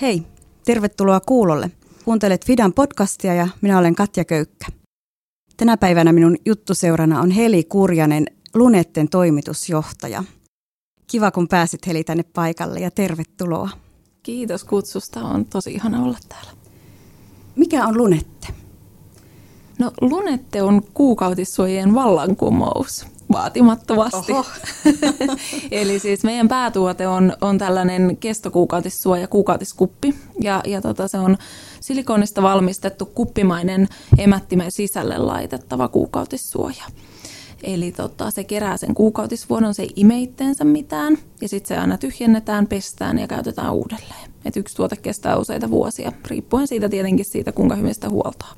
Hei, tervetuloa kuulolle. Kuuntelet Fidan podcastia ja minä olen Katja Köykkä. Tänä päivänä minun juttuseurana on Heli Kurjanen, Lunetten toimitusjohtaja. Kiva, kun pääsit Heli tänne paikalle ja tervetuloa. Kiitos kutsusta, on tosi ihana olla täällä. Mikä on Lunette? No Lunette on kuukautissuojien vallankumous vaatimattomasti. Eli siis meidän päätuote on, on tällainen kestokuukautissuoja, kuukautiskuppi. Ja, ja tota, se on silikonista valmistettu kuppimainen emättimen sisälle laitettava kuukautissuoja. Eli tota, se kerää sen kuukautisvuodon, se ei ime itteensä mitään ja sitten se aina tyhjennetään, pestään ja käytetään uudelleen. Et yksi tuote kestää useita vuosia, riippuen siitä tietenkin siitä, kuinka hyvin sitä huoltaa.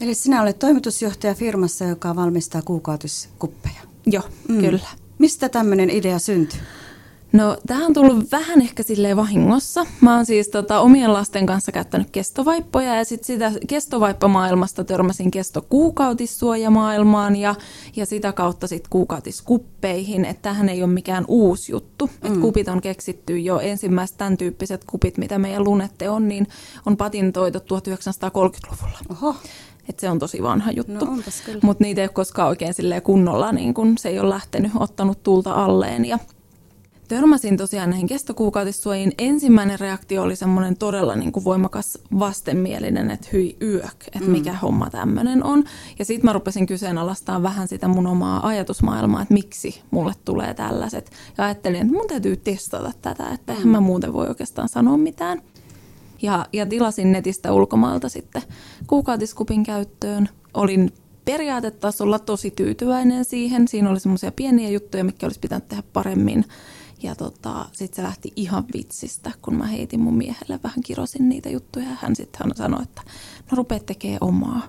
Eli sinä olet toimitusjohtaja firmassa, joka valmistaa kuukautiskuppeja. Joo, mm. kyllä. Mistä tämmöinen idea syntyi? No, tämä on tullut vähän ehkä silleen vahingossa. Mä oon siis tota, omien lasten kanssa käyttänyt kestovaippoja ja sitten sitä kestovaippamaailmasta törmäsin kestokuukautissuojamaailmaan ja, ja sitä kautta sitten kuukautiskuppeihin. Että tämähän ei ole mikään uusi juttu. Mm. Että kupit on keksitty jo ensimmäiset tämän tyyppiset kupit, mitä meidän lunette on, niin on patentoitu 1930-luvulla. Oho. Et se on tosi vanha juttu. No Mutta niitä ei ole koskaan oikein kunnolla, niin kun se ei ole lähtenyt ottanut tulta alleen. Ja törmäsin tosiaan näihin kestokuukautissuojiin. Ensimmäinen reaktio oli semmoinen todella niin kuin voimakas vastenmielinen, että hyi yök, että mm. mikä homma tämmöinen on. Ja sitten mä rupesin kyseenalaistamaan vähän sitä mun omaa ajatusmaailmaa, että miksi mulle tulee tällaiset. Ja ajattelin, että mun täytyy testata tätä, että mm. mä muuten voi oikeastaan sanoa mitään. Ja, ja tilasin netistä ulkomailta sitten kuukautiskupin käyttöön. Olin periaatetasolla tosi tyytyväinen siihen. Siinä oli semmoisia pieniä juttuja, mitkä olisi pitänyt tehdä paremmin. Ja tota, sitten se lähti ihan vitsistä, kun mä heitin mun miehelle vähän kirosin niitä juttuja. Ja hän sitten sanoi, että no rupeat tekemään omaa.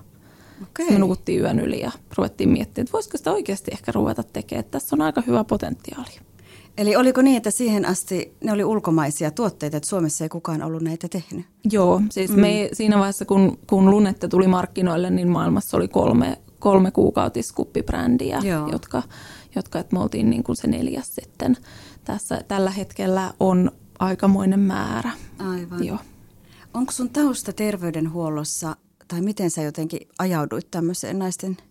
Okay. Me nukuttiin yön yli ja ruvettiin miettimään, että voisiko sitä oikeasti ehkä ruveta tekemään. Tässä on aika hyvä potentiaali. Eli oliko niin, että siihen asti ne oli ulkomaisia tuotteita, että Suomessa ei kukaan ollut näitä tehnyt? Joo, siis mm. me siinä vaiheessa, kun, kun Lunette tuli markkinoille, niin maailmassa oli kolme, kolme kuukautiskuppibrändiä, jotka, jotka että me oltiin niin kuin se neljäs sitten. Tässä, tällä hetkellä on aikamoinen määrä. Aivan. Joo. Onko sun tausta terveydenhuollossa, tai miten sä jotenkin ajauduit tämmöiseen naisten –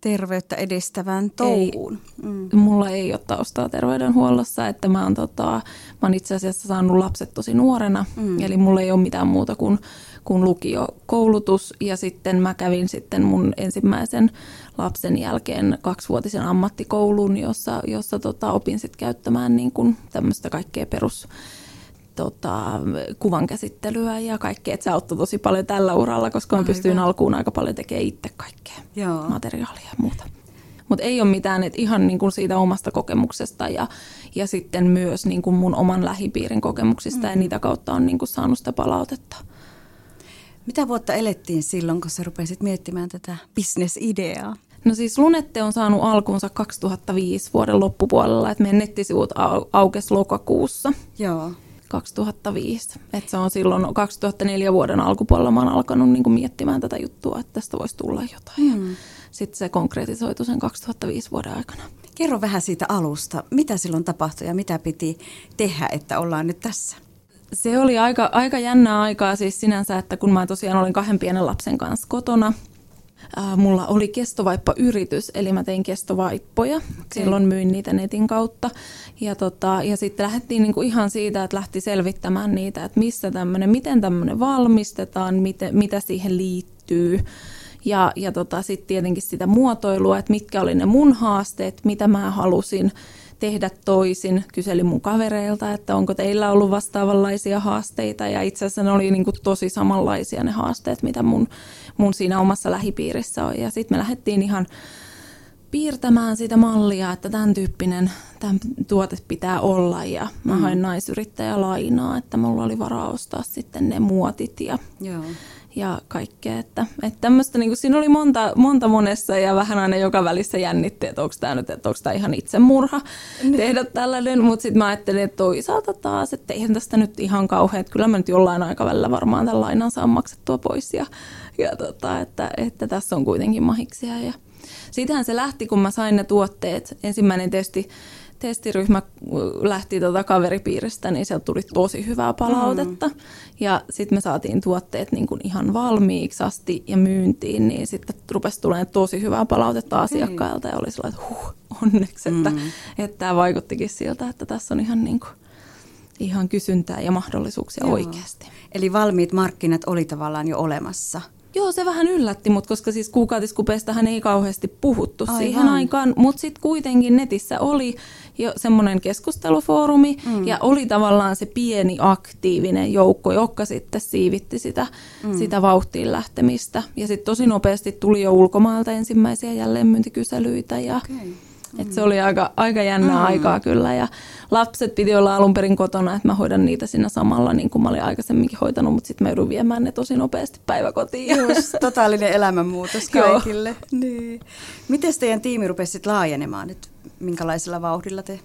terveyttä edistävään touhuun. Ei, mm. Mulla ei ole taustaa terveydenhuollossa, että mä oon, tota, mä oon itse asiassa saanut lapset tosi nuorena, mm. eli mulla ei ole mitään muuta kuin, kuin lukiokoulutus ja sitten mä kävin sitten mun ensimmäisen lapsen jälkeen kaksivuotisen ammattikoulun, jossa, jossa tota, opin sitten käyttämään niin kuin tämmöistä kaikkea perus tota, kuvan käsittelyä ja kaikkea. Että se auttoi tosi paljon tällä uralla, koska mä pystyin alkuun aika paljon tekemään itse kaikkea Joo. materiaalia ja muuta. Mutta ei ole mitään, että ihan niin kuin siitä omasta kokemuksesta ja, ja sitten myös niin kuin mun oman lähipiirin kokemuksista mm. ja niitä kautta on niin kuin saanut sitä palautetta. Mitä vuotta elettiin silloin, kun sä rupesit miettimään tätä bisnesideaa? No siis Lunette on saanut alkuunsa 2005 vuoden loppupuolella, että meidän nettisivut au- aukesi lokakuussa. Joo. 2005. Et se on silloin 2004 vuoden alkupuolella mä oon alkanut niin kuin miettimään tätä juttua, että tästä voisi tulla jotain. Mm. Sitten se konkretisoitu sen 2005 vuoden aikana. Kerro vähän siitä alusta. Mitä silloin tapahtui ja mitä piti tehdä, että ollaan nyt tässä? Se oli aika, aika jännää aikaa siis sinänsä, että kun mä tosiaan olin kahden pienen lapsen kanssa kotona – mulla oli kestovaippa-yritys, eli mä tein kestovaippoja. Okay. Silloin myin niitä netin kautta. Ja, tota, ja sitten lähdettiin niinku ihan siitä, että lähti selvittämään niitä, että missä tämmönen, miten tämmöinen valmistetaan, miten, mitä siihen liittyy. Ja, ja tota, sitten tietenkin sitä muotoilua, että mitkä oli ne mun haasteet, mitä mä halusin tehdä toisin. Kyselin mun kavereilta, että onko teillä ollut vastaavanlaisia haasteita ja itse asiassa ne oli niin kuin tosi samanlaisia ne haasteet, mitä mun, mun siinä omassa lähipiirissä on. Ja sitten me lähdettiin ihan piirtämään sitä mallia, että tämän tyyppinen tämän tuote pitää olla ja mä hain mm. naisyrittäjä lainaa, että mulla oli varaa ostaa sitten ne muotit ja Joo ja kaikkea. Että, että tämmöistä, niin kuin, siinä oli monta, monta monessa ja vähän aina joka välissä jännitti, että onko tämä nyt, että onko tämä ihan itsemurha niin. tehdä tällainen. Mutta sitten mä ajattelin, että toisaalta taas, että eihän tästä nyt ihan kauhean, että kyllä mä nyt jollain aikavälillä varmaan tämän lainan saan maksettua pois ja, ja tota, että, että tässä on kuitenkin mahiksia. Ja siitähän se lähti, kun mä sain ne tuotteet. Ensimmäinen testi testiryhmä lähti tuota kaveripiiristä, niin sieltä tuli tosi hyvää palautetta. Mm. Ja sitten me saatiin tuotteet niin kuin ihan valmiiksi asti ja myyntiin, niin sitten rupesi tulemaan tosi hyvää palautetta asiakkailta ja oli sellainen, että huh, onneksi, että, mm. että tämä vaikuttikin siltä, että tässä on ihan, niin kuin, ihan kysyntää ja mahdollisuuksia Joo. oikeasti. Eli valmiit markkinat oli tavallaan jo olemassa – Joo, se vähän yllätti, mutta koska siis kuukautiskupeestahan ei kauheasti puhuttu Aivan. siihen aikaan, mutta sitten kuitenkin netissä oli jo semmoinen keskustelufoorumi mm. ja oli tavallaan se pieni aktiivinen joukko, joka sitten siivitti sitä, mm. sitä vauhtiin lähtemistä. Ja sitten tosi nopeasti tuli jo ulkomailta ensimmäisiä jälleenmyyntikyselyitä ja okay. Et se oli aika, aika jännää mm. aikaa kyllä ja lapset piti olla alun perin kotona, että mä hoidan niitä siinä samalla niin kuin mä olin aikaisemminkin hoitanut, mutta sitten mä joudun viemään ne tosi nopeasti päiväkotiin. Just, totaalinen elämänmuutos kaikille. niin. Miten teidän tiimi rupesi laajenemaan, että minkälaisella vauhdilla te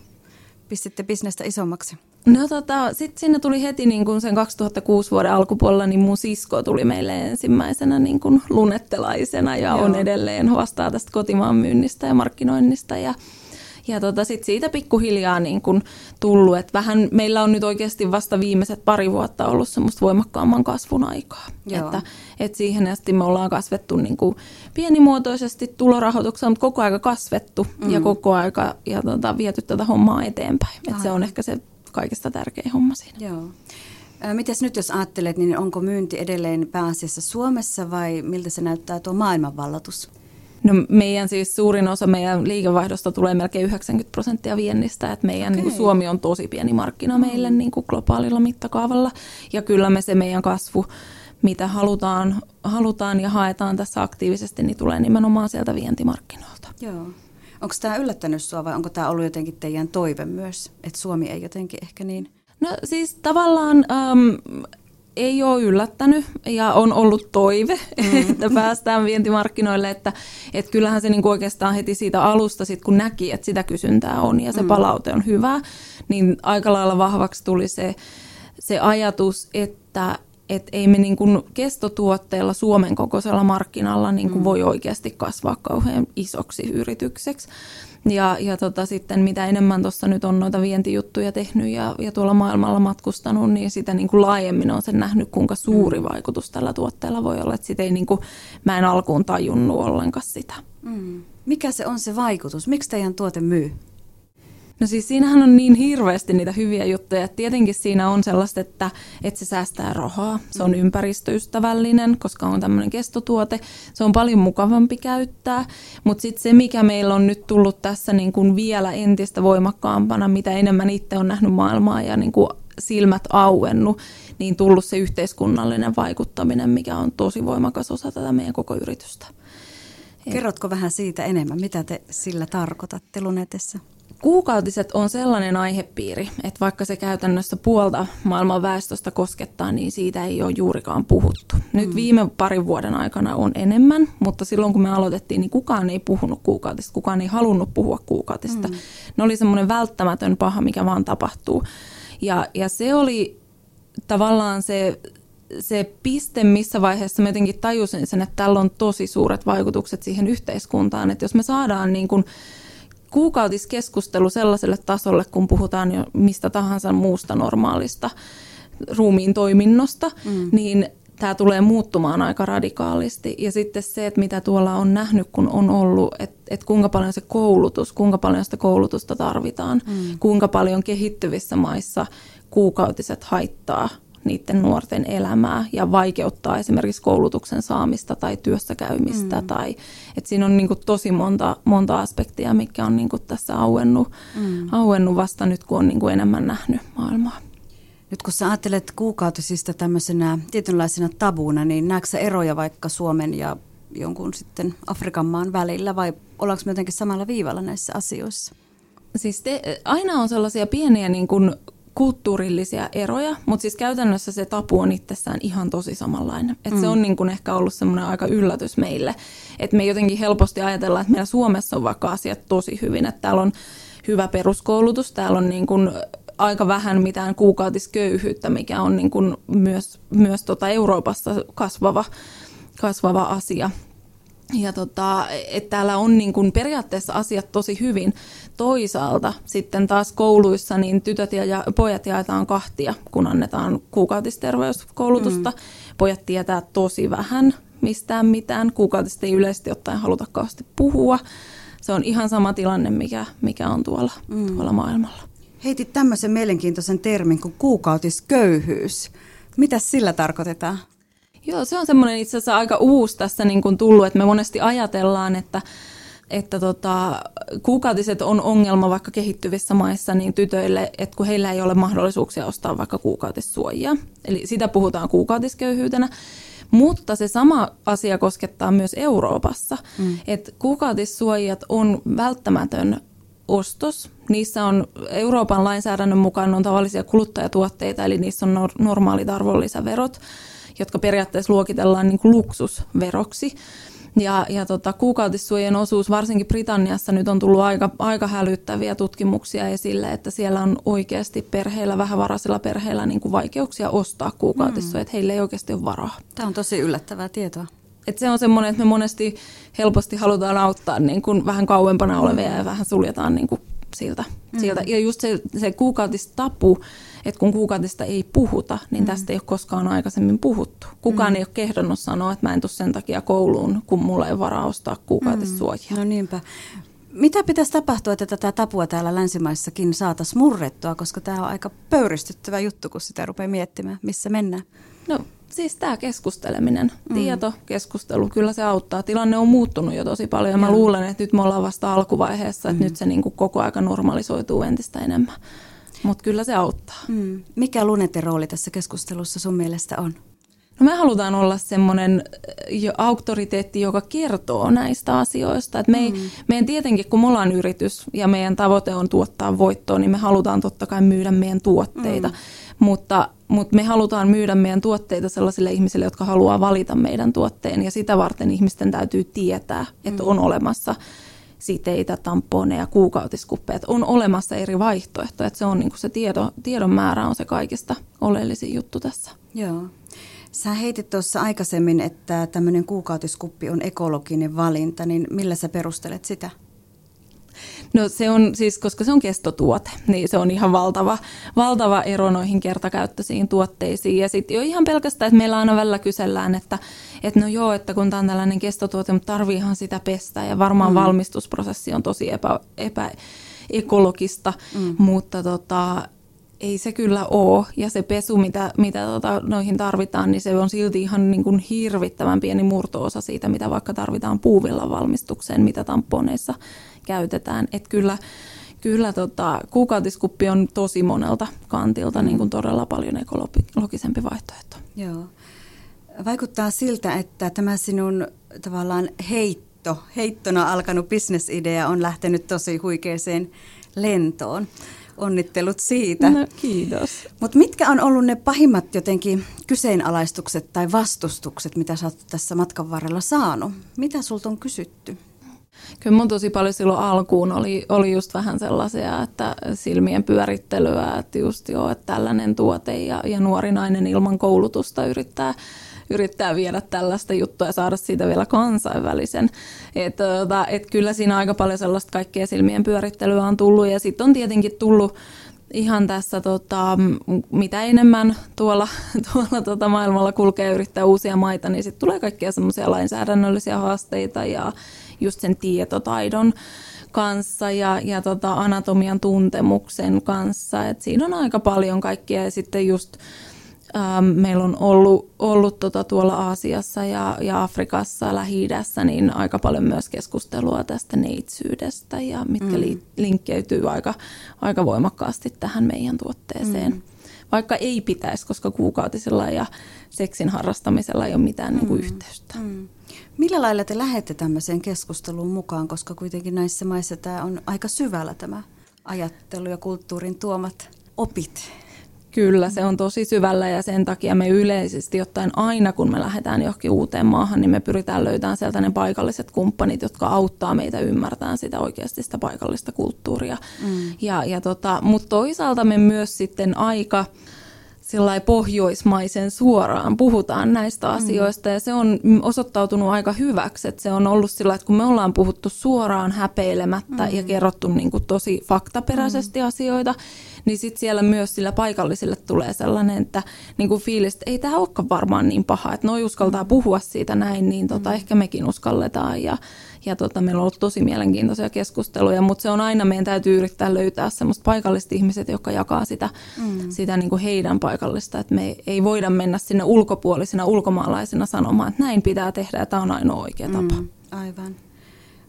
pistitte bisnestä isommaksi? No tota, sitten sinne tuli heti niin kun sen 2006 vuoden alkupuolella, niin mun sisko tuli meille ensimmäisenä niin kun lunettelaisena ja Joo. on edelleen vastaa tästä kotimaan myynnistä ja markkinoinnista ja ja tota, sit siitä pikkuhiljaa niin kun tullut, että vähän meillä on nyt oikeasti vasta viimeiset pari vuotta ollut semmoista voimakkaamman kasvun aikaa. Joo. Että, et siihen asti me ollaan kasvettu niin kuin pienimuotoisesti tulorahoituksella, mutta koko aika kasvettu mm. ja koko aika ja tota, viety tätä hommaa eteenpäin. Et se on ehkä se kaikista tärkein homma siinä. Joo. Mites nyt jos ajattelet, niin onko myynti edelleen pääasiassa Suomessa vai miltä se näyttää tuo maailmanvallatus? No meidän siis suurin osa meidän liikevaihdosta tulee melkein 90 prosenttia viennistä, että meidän okay. niin kuin Suomi on tosi pieni markkina meille niin kuin globaalilla mittakaavalla. Ja kyllä me se meidän kasvu, mitä halutaan, halutaan ja haetaan tässä aktiivisesti, niin tulee nimenomaan sieltä vientimarkkinoilta. Joo. Onko tämä yllättänyt sinua vai onko tämä ollut jotenkin teidän toive myös, että Suomi ei jotenkin ehkä niin? No siis tavallaan... Um, ei ole yllättänyt ja on ollut toive, mm. että päästään vientimarkkinoille, että, että kyllähän se niin oikeastaan heti siitä alusta, sit kun näki, että sitä kysyntää on ja se mm. palaute on hyvä, niin aika lailla vahvaksi tuli se, se ajatus, että et ei me niin kuin kestotuotteella Suomen kokoisella markkinalla niin kuin mm. voi oikeasti kasvaa kauhean isoksi yritykseksi. Ja, ja tota, sitten mitä enemmän tuossa nyt on noita vientijuttuja tehnyt ja, ja tuolla maailmalla matkustanut, niin sitä niin kuin laajemmin on sen nähnyt, kuinka suuri mm. vaikutus tällä tuotteella voi olla. Että ei niin kuin, mä en alkuun tajunnut ollenkaan sitä. Mm. Mikä se on se vaikutus? Miksi teidän tuote myy? No siis siinähän on niin hirveästi niitä hyviä juttuja. Tietenkin siinä on sellaista, että, että se säästää rahaa. Se on mm. ympäristöystävällinen, koska on tämmöinen kestotuote. Se on paljon mukavampi käyttää. Mutta sitten se, mikä meillä on nyt tullut tässä niin kuin vielä entistä voimakkaampana, mitä enemmän itse on nähnyt maailmaa ja niin kuin silmät auennut, niin tullut se yhteiskunnallinen vaikuttaminen, mikä on tosi voimakas osa tätä meidän koko yritystä. Kerrotko vähän siitä enemmän, mitä te sillä tarkoitatte Lunetessa? Kuukautiset on sellainen aihepiiri, että vaikka se käytännössä puolta maailman väestöstä koskettaa, niin siitä ei ole juurikaan puhuttu. Nyt mm. viime parin vuoden aikana on enemmän, mutta silloin kun me aloitettiin, niin kukaan ei puhunut kuukautista, kukaan ei halunnut puhua kuukautista. Mm. Ne oli semmoinen välttämätön paha, mikä vaan tapahtuu. Ja, ja se oli tavallaan se, se piste, missä vaiheessa mä jotenkin tajusin sen, että tällä on tosi suuret vaikutukset siihen yhteiskuntaan. Että jos me saadaan niin kuin kuukautiskeskustelu sellaiselle tasolle, kun puhutaan jo mistä tahansa muusta normaalista ruumiin toiminnosta, mm. niin tämä tulee muuttumaan aika radikaalisti. Ja sitten se, että mitä tuolla on nähnyt, kun on ollut, että, että kuinka paljon se koulutus, kuinka paljon sitä koulutusta tarvitaan, mm. kuinka paljon kehittyvissä maissa kuukautiset haittaa niiden nuorten elämää ja vaikeuttaa esimerkiksi koulutuksen saamista tai työssä käymistä. Mm. Tai, et siinä on niin kuin tosi monta, monta aspektia, mikä on niin kuin tässä auennut, mm. auennut vasta nyt, kun on niin kuin enemmän nähnyt maailmaa. Nyt kun sä ajattelet kuukautisista tämmöisenä tietynlaisena tabuuna, niin näetkö sä eroja vaikka Suomen ja jonkun sitten Afrikan maan välillä vai ollaanko me jotenkin samalla viivalla näissä asioissa? Siis te, aina on sellaisia pieniä niin kuin kulttuurillisia eroja, mutta siis käytännössä se tapu on itsessään ihan tosi samanlainen. Et mm. Se on niin kuin ehkä ollut semmoinen aika yllätys meille, että me jotenkin helposti ajatellaan, että meillä Suomessa on vaikka asiat tosi hyvin, että täällä on hyvä peruskoulutus, täällä on niin kuin aika vähän mitään kuukautisköyhyyttä, mikä on niin kuin myös, myös tota Euroopassa kasvava, kasvava asia. Ja tota, että täällä on niin kuin periaatteessa asiat tosi hyvin. Toisaalta sitten taas kouluissa niin tytöt ja pojat jaetaan kahtia, kun annetaan kuukautisterveyskoulutusta. Mm. Pojat tietää tosi vähän mistään mitään. Kuukautiset ei yleisesti ottaen haluta kauheasti puhua. Se on ihan sama tilanne, mikä, mikä on tuolla, mm. tuolla maailmalla. Heitit tämmöisen mielenkiintoisen termin kuin kuukautisköyhyys. Mitä sillä tarkoitetaan? Joo, se on semmoinen itse asiassa aika uusi tässä niin kuin tullut, että me monesti ajatellaan, että että tota, kuukautiset on ongelma vaikka kehittyvissä maissa niin tytöille, että kun heillä ei ole mahdollisuuksia ostaa vaikka kuukautissuojia. Eli sitä puhutaan kuukautisköyhyytenä. Mutta se sama asia koskettaa myös Euroopassa. Mm. Että kuukautissuojat on välttämätön ostos. Niissä on Euroopan lainsäädännön mukaan on tavallisia kuluttajatuotteita, eli niissä on normaalit arvonlisäverot jotka periaatteessa luokitellaan niin kuin luksusveroksi. Ja, ja tota, kuukautissuojen osuus, varsinkin Britanniassa, nyt on tullut aika, aika hälyttäviä tutkimuksia esille, että siellä on oikeasti perheillä, vähävaraisilla perheillä niin kuin vaikeuksia ostaa kuukautissuoja, mm. että heillä ei oikeasti ole varaa. Tämä on tosi yllättävää tietoa. Et se on semmoinen, että me monesti helposti halutaan auttaa niin kuin vähän kauempana olevia ja vähän suljetaan niin kuin siltä, mm. siltä. Ja just se, se kuukautistapu, että kun kuukautista ei puhuta, niin mm. tästä ei ole koskaan aikaisemmin puhuttu. Kukaan mm. ei ole kehdonnut sanoa, että mä en tule sen takia kouluun, kun mulla ei varaa ostaa kuukautissuojia. Mm. No niinpä. Mitä pitäisi tapahtua, että tätä tapua täällä länsimaissakin saataisiin murrettua, koska tämä on aika pöyristyttävä juttu, kun sitä rupeaa miettimään, missä mennään? No siis tämä keskusteleminen, mm. tieto, keskustelu, kyllä se auttaa. Tilanne on muuttunut jo tosi paljon ja mä luulen, että nyt me ollaan vasta alkuvaiheessa, että mm. nyt se niin kuin koko aika normalisoituu entistä enemmän. Mutta kyllä se auttaa. Mm. Mikä Lunetin rooli tässä keskustelussa sun mielestä on? No me halutaan olla semmoinen jo auktoriteetti, joka kertoo näistä asioista. Et me ei, mm. Meidän tietenkin, kun me ollaan yritys ja meidän tavoite on tuottaa voittoa, niin me halutaan totta kai myydä meidän tuotteita. Mm. Mutta, mutta me halutaan myydä meidän tuotteita sellaisille ihmisille, jotka haluaa valita meidän tuotteen. Ja sitä varten ihmisten täytyy tietää, että mm. on olemassa siteitä, tamponeja, kuukautiskuppeja. On olemassa eri vaihtoehtoja. Että se on niin kuin se tieto, tiedon määrä on se kaikista oleellisin juttu tässä. Joo. Sä heitit tuossa aikaisemmin, että tämmöinen kuukautiskuppi on ekologinen valinta, niin millä sä perustelet sitä? No se on siis, koska se on kestotuote, niin se on ihan valtava, valtava ero noihin kertakäyttöisiin tuotteisiin. Ja sitten jo ihan pelkästään, että meillä aina välillä kysellään, että, että no joo, että kun tämä on tällainen kestotuote, mutta tarviihan sitä pestä. Ja varmaan mm. valmistusprosessi on tosi epä, epäekologista, mm. mutta tota, ei se kyllä ole. Ja se pesu, mitä, mitä tota, noihin tarvitaan, niin se on silti ihan niin kuin hirvittävän pieni murtoosa siitä, mitä vaikka tarvitaan puuvilla valmistukseen, mitä tamponeissa käytetään. Että kyllä, kyllä tota, kuukautiskuppi on tosi monelta kantilta niin kuin todella paljon ekologisempi vaihtoehto. Joo. Vaikuttaa siltä, että tämä sinun tavallaan heitto, heittona alkanut bisnesidea on lähtenyt tosi huikeeseen lentoon. Onnittelut siitä. No, kiitos. Mutta mitkä on ollut ne pahimmat jotenkin kyseenalaistukset tai vastustukset, mitä sä oot tässä matkan varrella saanut? Mitä sulta on kysytty? Kyllä mun tosi paljon silloin alkuun oli, oli just vähän sellaisia, että silmien pyörittelyä, että just joo, että tällainen tuote ja, ja nuori nainen ilman koulutusta yrittää yrittää viedä tällaista juttua ja saada siitä vielä kansainvälisen. Että tota, et kyllä siinä aika paljon sellaista kaikkea silmien pyörittelyä on tullut ja sitten on tietenkin tullut ihan tässä, tota, mitä enemmän tuolla, tuolla tota maailmalla kulkee yrittää uusia maita, niin sitten tulee kaikkia semmoisia lainsäädännöllisiä haasteita ja just sen tietotaidon kanssa ja, ja tota anatomian tuntemuksen kanssa. Et siinä on aika paljon kaikkia ja sitten just ähm, meillä on ollut, ollut tota tuolla Aasiassa ja, ja Afrikassa, lähi niin aika paljon myös keskustelua tästä neitsyydestä ja mitkä mm. li, linkkeytyy aika, aika voimakkaasti tähän meidän tuotteeseen. Mm. Vaikka ei pitäisi, koska kuukautisella ja seksin harrastamisella ei ole mitään mm. niin kuin yhteystä. Mm. Millä lailla te lähette tämmöiseen keskusteluun mukaan, koska kuitenkin näissä maissa tämä on aika syvällä tämä ajattelu ja kulttuurin tuomat opit? Kyllä, se on tosi syvällä ja sen takia me yleisesti ottaen aina, kun me lähdetään johonkin uuteen maahan, niin me pyritään löytämään sieltä ne paikalliset kumppanit, jotka auttaa meitä ymmärtämään sitä oikeasti sitä paikallista kulttuuria. Mm. Ja, ja tota, Mutta toisaalta me myös sitten aika pohjoismaisen suoraan puhutaan näistä mm. asioista ja se on osoittautunut aika hyväksi, että se on ollut sillä, että kun me ollaan puhuttu suoraan häpeilemättä mm. ja kerrottu niin kuin tosi faktaperäisesti mm. asioita, niin sitten siellä myös sillä paikallisille tulee sellainen, että niin kuin fiilis, että ei tämä olekaan varmaan niin paha, että noi uskaltaa mm. puhua siitä näin, niin tota, mm. ehkä mekin uskalletaan ja, ja tota, meillä on ollut tosi mielenkiintoisia keskusteluja, mutta se on aina, meidän täytyy yrittää löytää semmoista paikalliset ihmiset, jotka jakaa sitä, mm. sitä niin kuin heidän paikallista, että me ei voida mennä sinne ulkopuolisina ulkomaalaisina sanomaan, että näin pitää tehdä ja tämä on ainoa oikea tapa. Mm, aivan.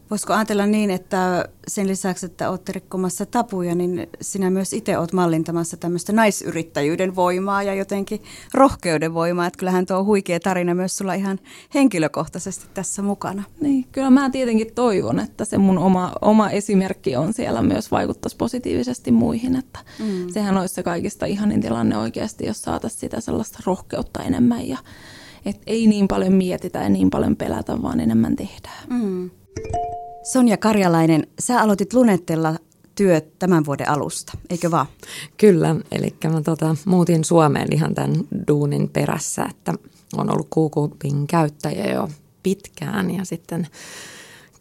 Voisiko ajatella niin, että sen lisäksi, että olette rikkomassa tapuja, niin sinä myös itse olet mallintamassa tämmöistä naisyrittäjyyden voimaa ja jotenkin rohkeuden voimaa. Että kyllähän tuo huikea tarina myös sulla ihan henkilökohtaisesti tässä mukana. Niin, kyllä mä tietenkin toivon, että se mun oma, oma esimerkki on siellä myös vaikuttaisi positiivisesti muihin. Että mm. Sehän olisi se kaikista ihanin tilanne oikeasti, jos saataisiin sitä sellaista rohkeutta enemmän ja et ei niin paljon mietitä ja niin paljon pelätä, vaan enemmän tehdään. Mm. Sonja Karjalainen, sä aloitit Lunettella työt tämän vuoden alusta, eikö vaan? Kyllä, eli mä tota, muutin Suomeen ihan tämän duunin perässä, että on ollut Kuukupin käyttäjä jo pitkään ja sitten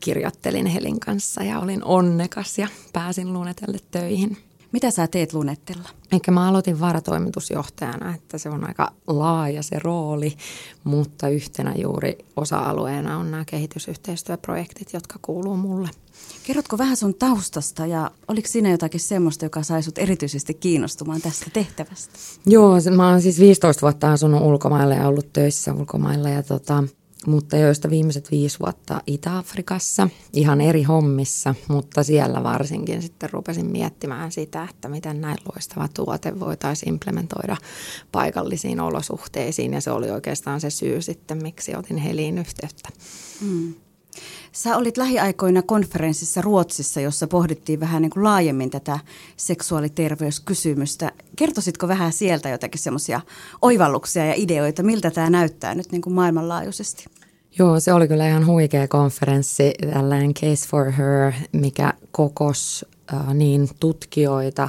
kirjoittelin Helin kanssa ja olin onnekas ja pääsin Lunetelle töihin. Mitä sä teet Lunettella? Eikä mä aloitin varatoimitusjohtajana, että se on aika laaja se rooli, mutta yhtenä juuri osa-alueena on nämä kehitysyhteistyöprojektit, jotka kuuluu mulle. Kerrotko vähän sun taustasta ja oliko siinä jotakin semmoista, joka sai sut erityisesti kiinnostumaan tästä tehtävästä? Joo, mä oon siis 15 vuotta asunut ulkomailla ja ollut töissä ulkomailla ja tota, mutta joista viimeiset viisi vuotta Itä-Afrikassa, ihan eri hommissa, mutta siellä varsinkin sitten rupesin miettimään sitä, että miten näin loistava tuote voitaisiin implementoida paikallisiin olosuhteisiin ja se oli oikeastaan se syy sitten, miksi otin Heliin yhteyttä. Mm. Sä olit lähiaikoina konferenssissa Ruotsissa, jossa pohdittiin vähän niin kuin laajemmin tätä seksuaaliterveyskysymystä. Kertoisitko vähän sieltä jotakin semmoisia oivalluksia ja ideoita, miltä tämä näyttää nyt niin kuin maailmanlaajuisesti? Joo, se oli kyllä ihan huikea konferenssi, tällainen Case for Her, mikä kokos äh, niin tutkijoita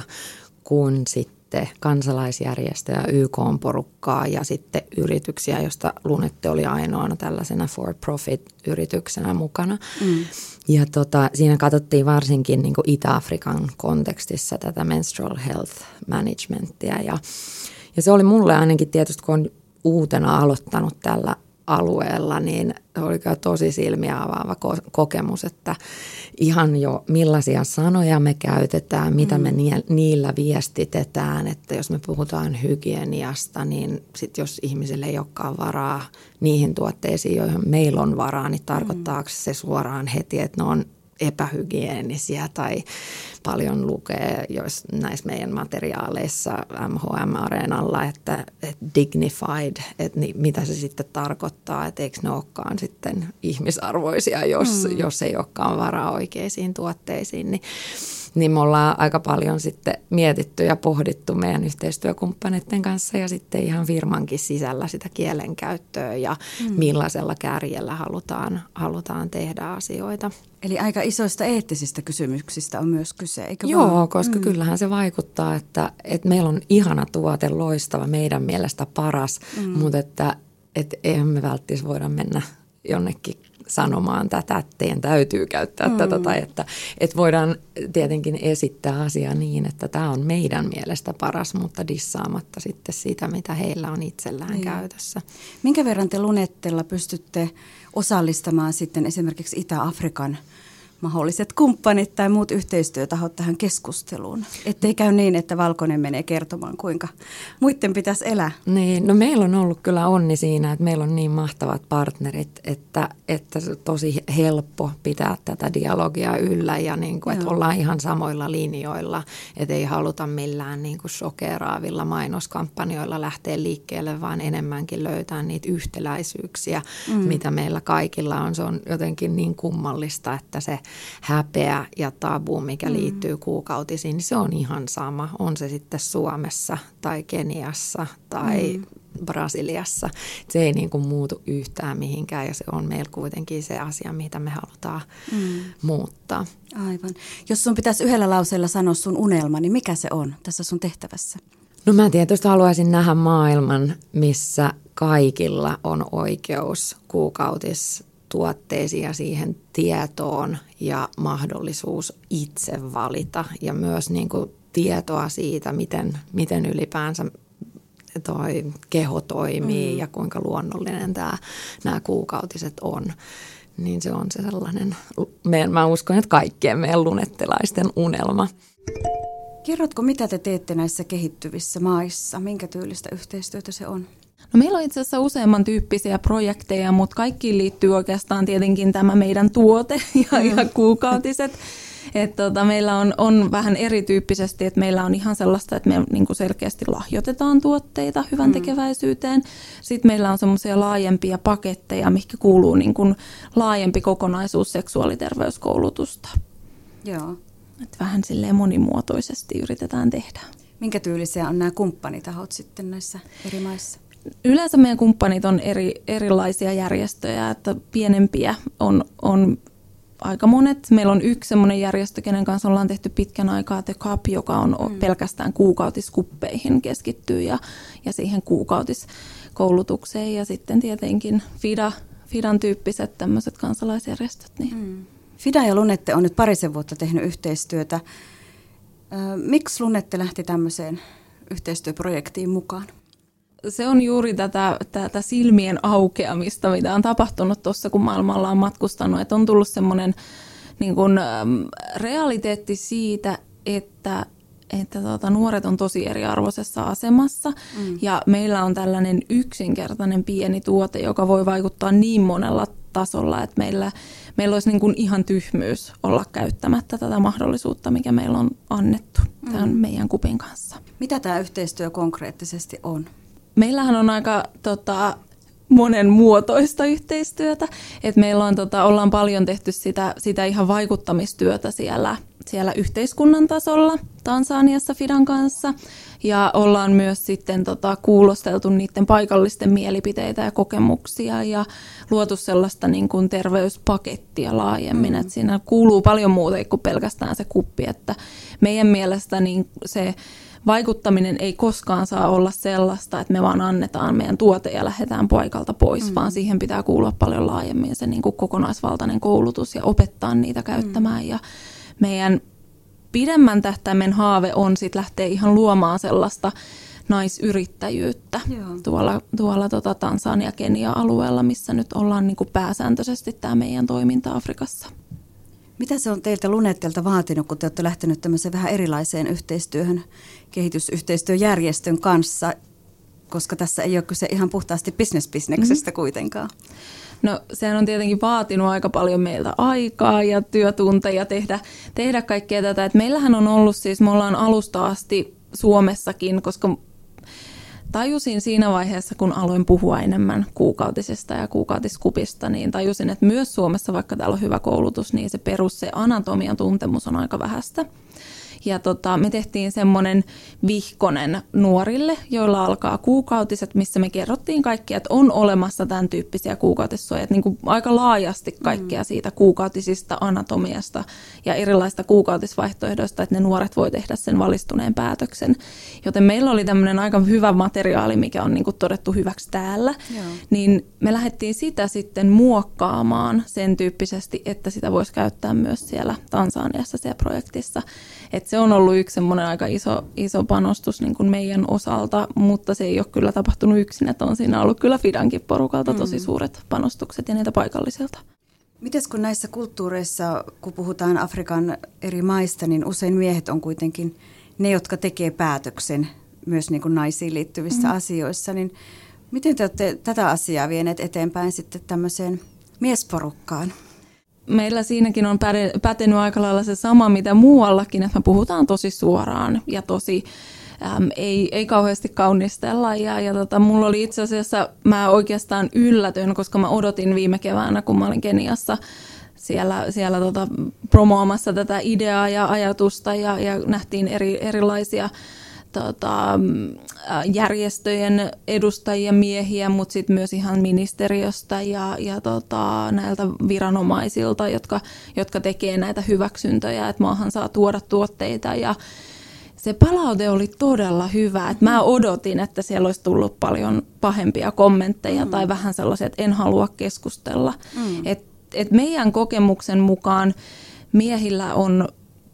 kuin sitten kansalaisjärjestöjä, YK-porukkaa ja sitten yrityksiä, josta Lunette oli ainoana tällaisena for-profit-yrityksenä mukana. Mm. Ja tota, siinä katsottiin varsinkin niin Itä-Afrikan kontekstissa tätä menstrual health managementia ja, ja se oli mulle ainakin tietysti, kun on uutena aloittanut tällä alueella, niin oli tosi silmiä avaava kokemus, että ihan jo millaisia sanoja me käytetään, mitä mm. me niillä viestitetään, että jos me puhutaan hygieniasta, niin sit jos ihmisille ei olekaan varaa niihin tuotteisiin, joihin meillä on varaa, niin tarkoittaako se suoraan heti, että ne on epähygienisiä tai paljon lukee jos näissä meidän materiaaleissa MHM-areenalla, että, että dignified, että niin, mitä se sitten tarkoittaa, että eikö ne olekaan sitten ihmisarvoisia, jos, mm. jos ei olekaan varaa oikeisiin tuotteisiin, niin niin me ollaan aika paljon sitten mietitty ja pohdittu meidän yhteistyökumppaneiden kanssa ja sitten ihan firmankin sisällä sitä kielenkäyttöä ja mm. millaisella kärjellä halutaan, halutaan tehdä asioita. Eli aika isoista eettisistä kysymyksistä on myös kyse, eikö Joo, vaan? koska mm. kyllähän se vaikuttaa, että, että meillä on ihana tuote, loistava, meidän mielestä paras, mm. mutta että, että eihän me välttämättä voida mennä jonnekin sanomaan tätä, että teidän täytyy käyttää mm. tätä. Tai että, että voidaan tietenkin esittää asia niin, että tämä on meidän mielestä paras, mutta dissaamatta sitten sitä, mitä heillä on itsellään niin. käytössä. Minkä verran te lunettella pystytte osallistamaan sitten esimerkiksi Itä-Afrikan – mahdolliset kumppanit tai muut yhteistyötahot tähän keskusteluun. Ettei käy niin, että Valkoinen menee kertomaan, kuinka muiden pitäisi elää. Niin, no meillä on ollut kyllä onni siinä, että meillä on niin mahtavat partnerit, että, että tosi helppo pitää tätä dialogia yllä ja niin kuin, että ollaan ihan samoilla linjoilla, että ei haluta millään niin kuin shokeraavilla mainoskampanjoilla lähteä liikkeelle, vaan enemmänkin löytää niitä yhtäläisyyksiä, mm. mitä meillä kaikilla on. Se on jotenkin niin kummallista, että se häpeä ja tabu, mikä mm. liittyy kuukautisiin, niin se on ihan sama. On se sitten Suomessa tai Keniassa tai mm. Brasiliassa. Se ei niin kuin muutu yhtään mihinkään ja se on meillä kuitenkin se asia, mitä me halutaan mm. muuttaa. Aivan. Jos sun pitäisi yhdellä lauseella sanoa sun unelma, niin mikä se on tässä sun tehtävässä? No mä tietysti haluaisin nähdä maailman, missä kaikilla on oikeus kuukautistuotteisiin ja siihen tietoon ja mahdollisuus itse valita ja myös niin kuin tietoa siitä, miten, miten ylipäänsä toi keho toimii mm. ja kuinka luonnollinen tämä, nämä kuukautiset on. Niin se on se sellainen, mä uskon, että kaikkien meidän lunettelaisten unelma. Kerrotko, mitä te teette näissä kehittyvissä maissa? Minkä tyylistä yhteistyötä se on? No meillä on itse asiassa useamman tyyppisiä projekteja, mutta kaikkiin liittyy oikeastaan tietenkin tämä meidän tuote ja, mm. ja kuukautiset. Et tota, meillä on, on vähän erityyppisesti, että meillä on ihan sellaista, että me niin selkeästi lahjoitetaan tuotteita hyvän mm. tekeväisyyteen. Sitten meillä on semmoisia laajempia paketteja, mikä kuuluu niin kuin laajempi kokonaisuus seksuaaliterveyskoulutusta. Joo. Et vähän silleen monimuotoisesti yritetään tehdä. Minkä tyylisiä on nämä kumppanitahot sitten näissä eri maissa? Yleensä meidän kumppanit on eri, erilaisia järjestöjä, että pienempiä on, on aika monet. Meillä on yksi sellainen järjestö, kenen kanssa ollaan tehty pitkän aikaa The Cup, joka on mm. pelkästään kuukautiskuppeihin keskittyy ja, ja siihen kuukautiskoulutukseen. Ja sitten tietenkin FIDA, FIDAn tyyppiset tämmöiset kansalaisjärjestöt. Niin. Mm. FIDA ja Lunette on nyt parisen vuotta tehnyt yhteistyötä. Miksi Lunette lähti tämmöiseen yhteistyöprojektiin mukaan? Se on juuri tätä, tätä silmien aukeamista, mitä on tapahtunut tuossa, kun maailmalla on matkustanut. Että on tullut semmoinen niin kuin, realiteetti siitä, että että tuota, nuoret on tosi eriarvoisessa asemassa mm. ja meillä on tällainen yksinkertainen pieni tuote, joka voi vaikuttaa niin monella tasolla, että meillä, meillä olisi niin kuin ihan tyhmyys olla käyttämättä tätä mahdollisuutta, mikä meillä on annettu mm. tämän meidän kupin kanssa. Mitä tämä yhteistyö konkreettisesti on? Meillähän on aika tota, monenmuotoista yhteistyötä. Et meillä on, tota, ollaan paljon tehty sitä, sitä ihan vaikuttamistyötä siellä, siellä yhteiskunnan tasolla Tansaniassa Fidan kanssa. Ja ollaan myös sitten tota, kuulosteltu niiden paikallisten mielipiteitä ja kokemuksia ja luotu sellaista niin kuin terveyspakettia laajemmin. Mm. Et siinä kuuluu paljon muuta kuin pelkästään se kuppi. Että meidän mielestä niin se vaikuttaminen ei koskaan saa olla sellaista, että me vaan annetaan meidän tuote ja lähdetään paikalta pois, mm. vaan siihen pitää kuulua paljon laajemmin se niin kuin kokonaisvaltainen koulutus ja opettaa niitä käyttämään. Mm. Ja meidän pidemmän tähtäimen haave on sitten lähteä ihan luomaan sellaista naisyrittäjyyttä Joo. tuolla, tuolla tota Tansania Kenia-alueella, missä nyt ollaan niin kuin pääsääntöisesti tämä meidän toiminta Afrikassa. Mitä se on teiltä Lunettelta vaatinut, kun te olette lähtenyt tämmöiseen vähän erilaiseen yhteistyöhön kehitysyhteistyöjärjestön kanssa, koska tässä ei ole kyse ihan puhtaasti bisnesbisneksestä mm-hmm. kuitenkaan? No sehän on tietenkin vaatinut aika paljon meiltä aikaa ja työtunteja tehdä, tehdä kaikkea tätä. Et meillähän on ollut siis, me ollaan alusta asti Suomessakin, koska tajusin siinä vaiheessa, kun aloin puhua enemmän kuukautisesta ja kuukautiskupista, niin tajusin, että myös Suomessa, vaikka täällä on hyvä koulutus, niin se perus, se anatomian tuntemus on aika vähäistä. Ja tota, me tehtiin semmoinen vihkonen nuorille, joilla alkaa kuukautiset, missä me kerrottiin kaikki, että on olemassa tämän tyyppisiä kuukautissuojia. Niin kuin aika laajasti kaikkea mm. siitä kuukautisista anatomiasta ja erilaista kuukautisvaihtoehdoista, että ne nuoret voi tehdä sen valistuneen päätöksen. Joten meillä oli tämmöinen aika hyvä materiaali, mikä on niin kuin todettu hyväksi täällä. Joo. Niin me lähdettiin sitä sitten muokkaamaan sen tyyppisesti, että sitä voisi käyttää myös siellä Tansaniassa siellä projektissa. Et se on ollut yksi semmoinen aika iso, iso panostus niin kuin meidän osalta, mutta se ei ole kyllä tapahtunut yksin, että on siinä ollut kyllä Fidankin porukalta tosi mm. suuret panostukset ja niitä paikallisilta. Miten kun näissä kulttuureissa, kun puhutaan Afrikan eri maista, niin usein miehet on kuitenkin ne, jotka tekee päätöksen myös niin kuin naisiin liittyvissä mm. asioissa, niin miten te olette tätä asiaa vieneet eteenpäin sitten tämmöiseen miesporukkaan? Meillä siinäkin on pätenyt aika lailla se sama, mitä muuallakin, että me puhutaan tosi suoraan ja tosi äm, ei, ei kauheasti kaunistella. Ja, ja tota, mulla oli itse asiassa, mä oikeastaan yllätyn, koska mä odotin viime keväänä, kun mä olin Keniassa siellä, siellä tota, promoamassa tätä ideaa ja ajatusta ja, ja nähtiin eri, erilaisia tota, järjestöjen edustajia, miehiä, mutta sitten myös ihan ministeriöstä ja, ja tota, näiltä viranomaisilta, jotka, jotka tekee näitä hyväksyntöjä, että maahan saa tuoda tuotteita ja se palaute oli todella hyvä. Et mä odotin, että siellä olisi tullut paljon pahempia kommentteja mm. tai vähän sellaisia, että en halua keskustella. Mm. Et, et meidän kokemuksen mukaan miehillä on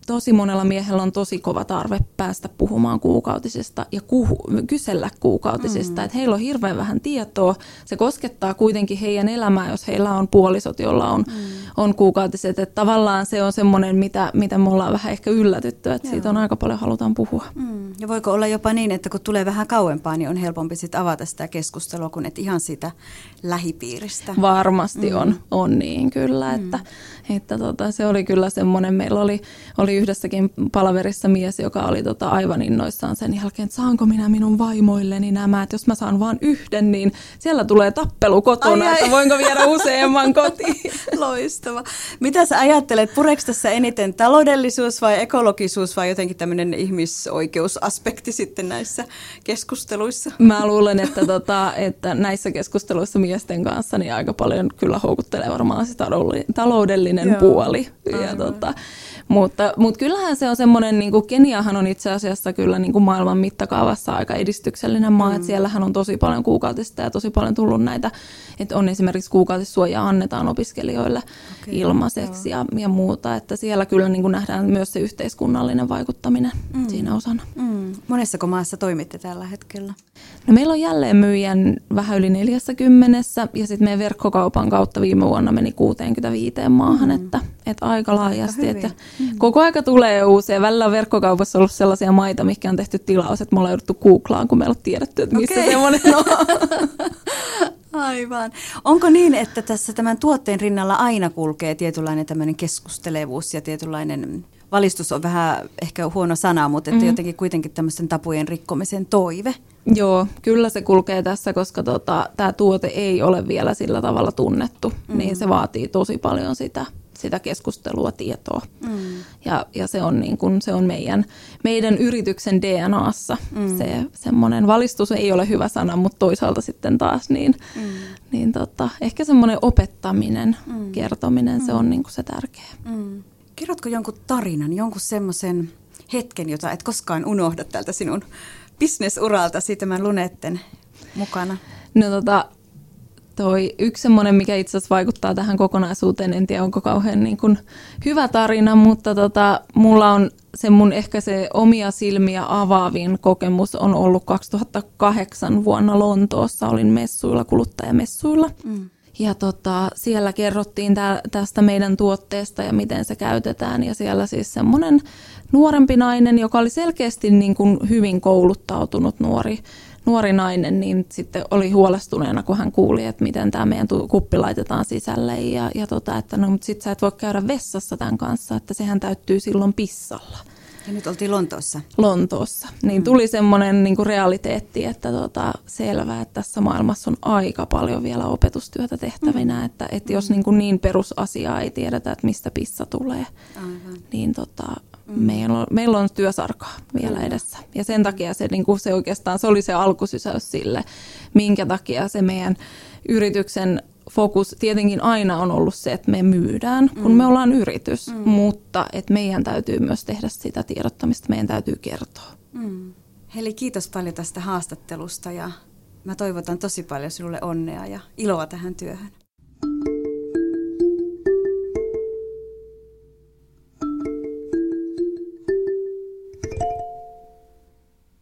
tosi monella miehellä on tosi kova tarve päästä puhumaan kuukautisesta ja kuhu, kysellä kuukautisista. Mm. Että heillä on hirveän vähän tietoa. Se koskettaa kuitenkin heidän elämää, jos heillä on puolisot, jolla on, mm. on kuukautiset. Että tavallaan se on semmoinen, mitä, mitä me ollaan vähän ehkä yllätytty, että Joo. siitä on aika paljon halutaan puhua. Mm. Ja voiko olla jopa niin, että kun tulee vähän kauempaa, niin on helpompi sit avata sitä keskustelua kuin et ihan sitä lähipiiristä? Varmasti mm. on, on niin kyllä, mm. että, että tota, se oli kyllä semmoinen, meillä oli, oli oli yhdessäkin palaverissa mies, joka oli tota aivan innoissaan sen jälkeen, että saanko minä minun vaimoilleni nämä, että jos mä saan vain yhden, niin siellä tulee tappelu kotona, ai, ai. että voinko viedä useamman kotiin. Loistava. Mitä sä ajattelet, pureeko tässä eniten taloudellisuus vai ekologisuus vai jotenkin tämmöinen ihmisoikeusaspekti sitten näissä keskusteluissa? Mä luulen, että, tota, että näissä keskusteluissa miesten kanssa niin aika paljon kyllä houkuttelee varmaan se taloudellinen Joo. puoli. Ja, tota, mutta, mutta kyllähän se on semmoinen, niin kuin Keniahan on itse asiassa kyllä niin kuin maailman mittakaavassa aika edistyksellinen maa, mm. että siellähän on tosi paljon kuukautista ja tosi paljon tullut näitä, että on esimerkiksi kuukautissuojaa annetaan opiskelijoille okay, ilmaiseksi ja, ja muuta, että siellä kyllä niin kuin nähdään myös se yhteiskunnallinen vaikuttaminen mm. siinä osana. Mm. Monessako maassa toimitte tällä hetkellä? No meillä on jälleen myyjän vähän yli 40 ja sitten meidän verkkokaupan kautta viime vuonna meni 65 maahan, mm. että, että aika laajasti. Aika että mm. Koko aika tulee uusia. Välillä on verkkokaupassa ollut sellaisia maita, mikä on tehty tilaus, että me ollaan jouduttu googlaan, kun meillä on tiedetty, että missä okay. semmoinen on. Aivan. Onko niin, että tässä tämän tuotteen rinnalla aina kulkee tietynlainen tämmöinen keskustelevuus ja tietynlainen valistus on vähän ehkä huono sana, mutta että mm. jotenkin kuitenkin tämmöisten tapujen rikkomisen toive? Joo, kyllä se kulkee tässä, koska tota, tämä tuote ei ole vielä sillä tavalla tunnettu, mm. niin se vaatii tosi paljon sitä, sitä keskustelua, tietoa. Mm. Ja, ja se on, niin kun, se on meidän, meidän yrityksen DNAssa. Mm. Se semmoinen valistus ei ole hyvä sana, mutta toisaalta sitten taas niin, mm. niin tota, ehkä semmoinen opettaminen, mm. kertominen, mm. se on niin se tärkeä. Mm. Kerrotko jonkun tarinan, jonkun semmoisen hetken, jota et koskaan unohda tältä sinun bisnesuraltasi tämän lunetten mukana? No tota, toi yksi semmoinen, mikä itse asiassa vaikuttaa tähän kokonaisuuteen, en tiedä onko kauhean niin kuin hyvä tarina, mutta tota, mulla on se mun ehkä se omia silmiä avaavin kokemus on ollut 2008 vuonna Lontoossa, olin messuilla, kuluttajamessuilla. Mm. Ja tota, siellä kerrottiin tä, tästä meidän tuotteesta ja miten se käytetään. Ja siellä siis semmoinen nuorempi nainen, joka oli selkeästi niin kuin hyvin kouluttautunut nuori, nuori nainen, niin sitten oli huolestuneena, kun hän kuuli, että miten tämä meidän kuppi laitetaan sisälle. Ja, ja tota, että no, mutta sitten sä et voi käydä vessassa tämän kanssa, että sehän täyttyy silloin pissalla. Ja nyt oltiin Lontoossa. Lontoossa. Niin mm. tuli semmoinen niin realiteetti, että tota, selvää, että tässä maailmassa on aika paljon vielä opetustyötä tehtävinä, mm. että, että jos niin, kuin niin perusasiaa ei tiedetä, että mistä pissa tulee, Aivan. niin tota, mm. meillä, on, meillä on työsarkaa vielä edessä. Ja sen takia se, niin kuin se oikeastaan se oli se alkusysäys sille, minkä takia se meidän yrityksen fokus tietenkin aina on ollut se, että me myydään, kun mm. me ollaan yritys, mm. mutta että meidän täytyy myös tehdä sitä tiedottamista, meidän täytyy kertoa. Mm. Heli, kiitos paljon tästä haastattelusta ja mä toivotan tosi paljon sinulle onnea ja iloa tähän työhön.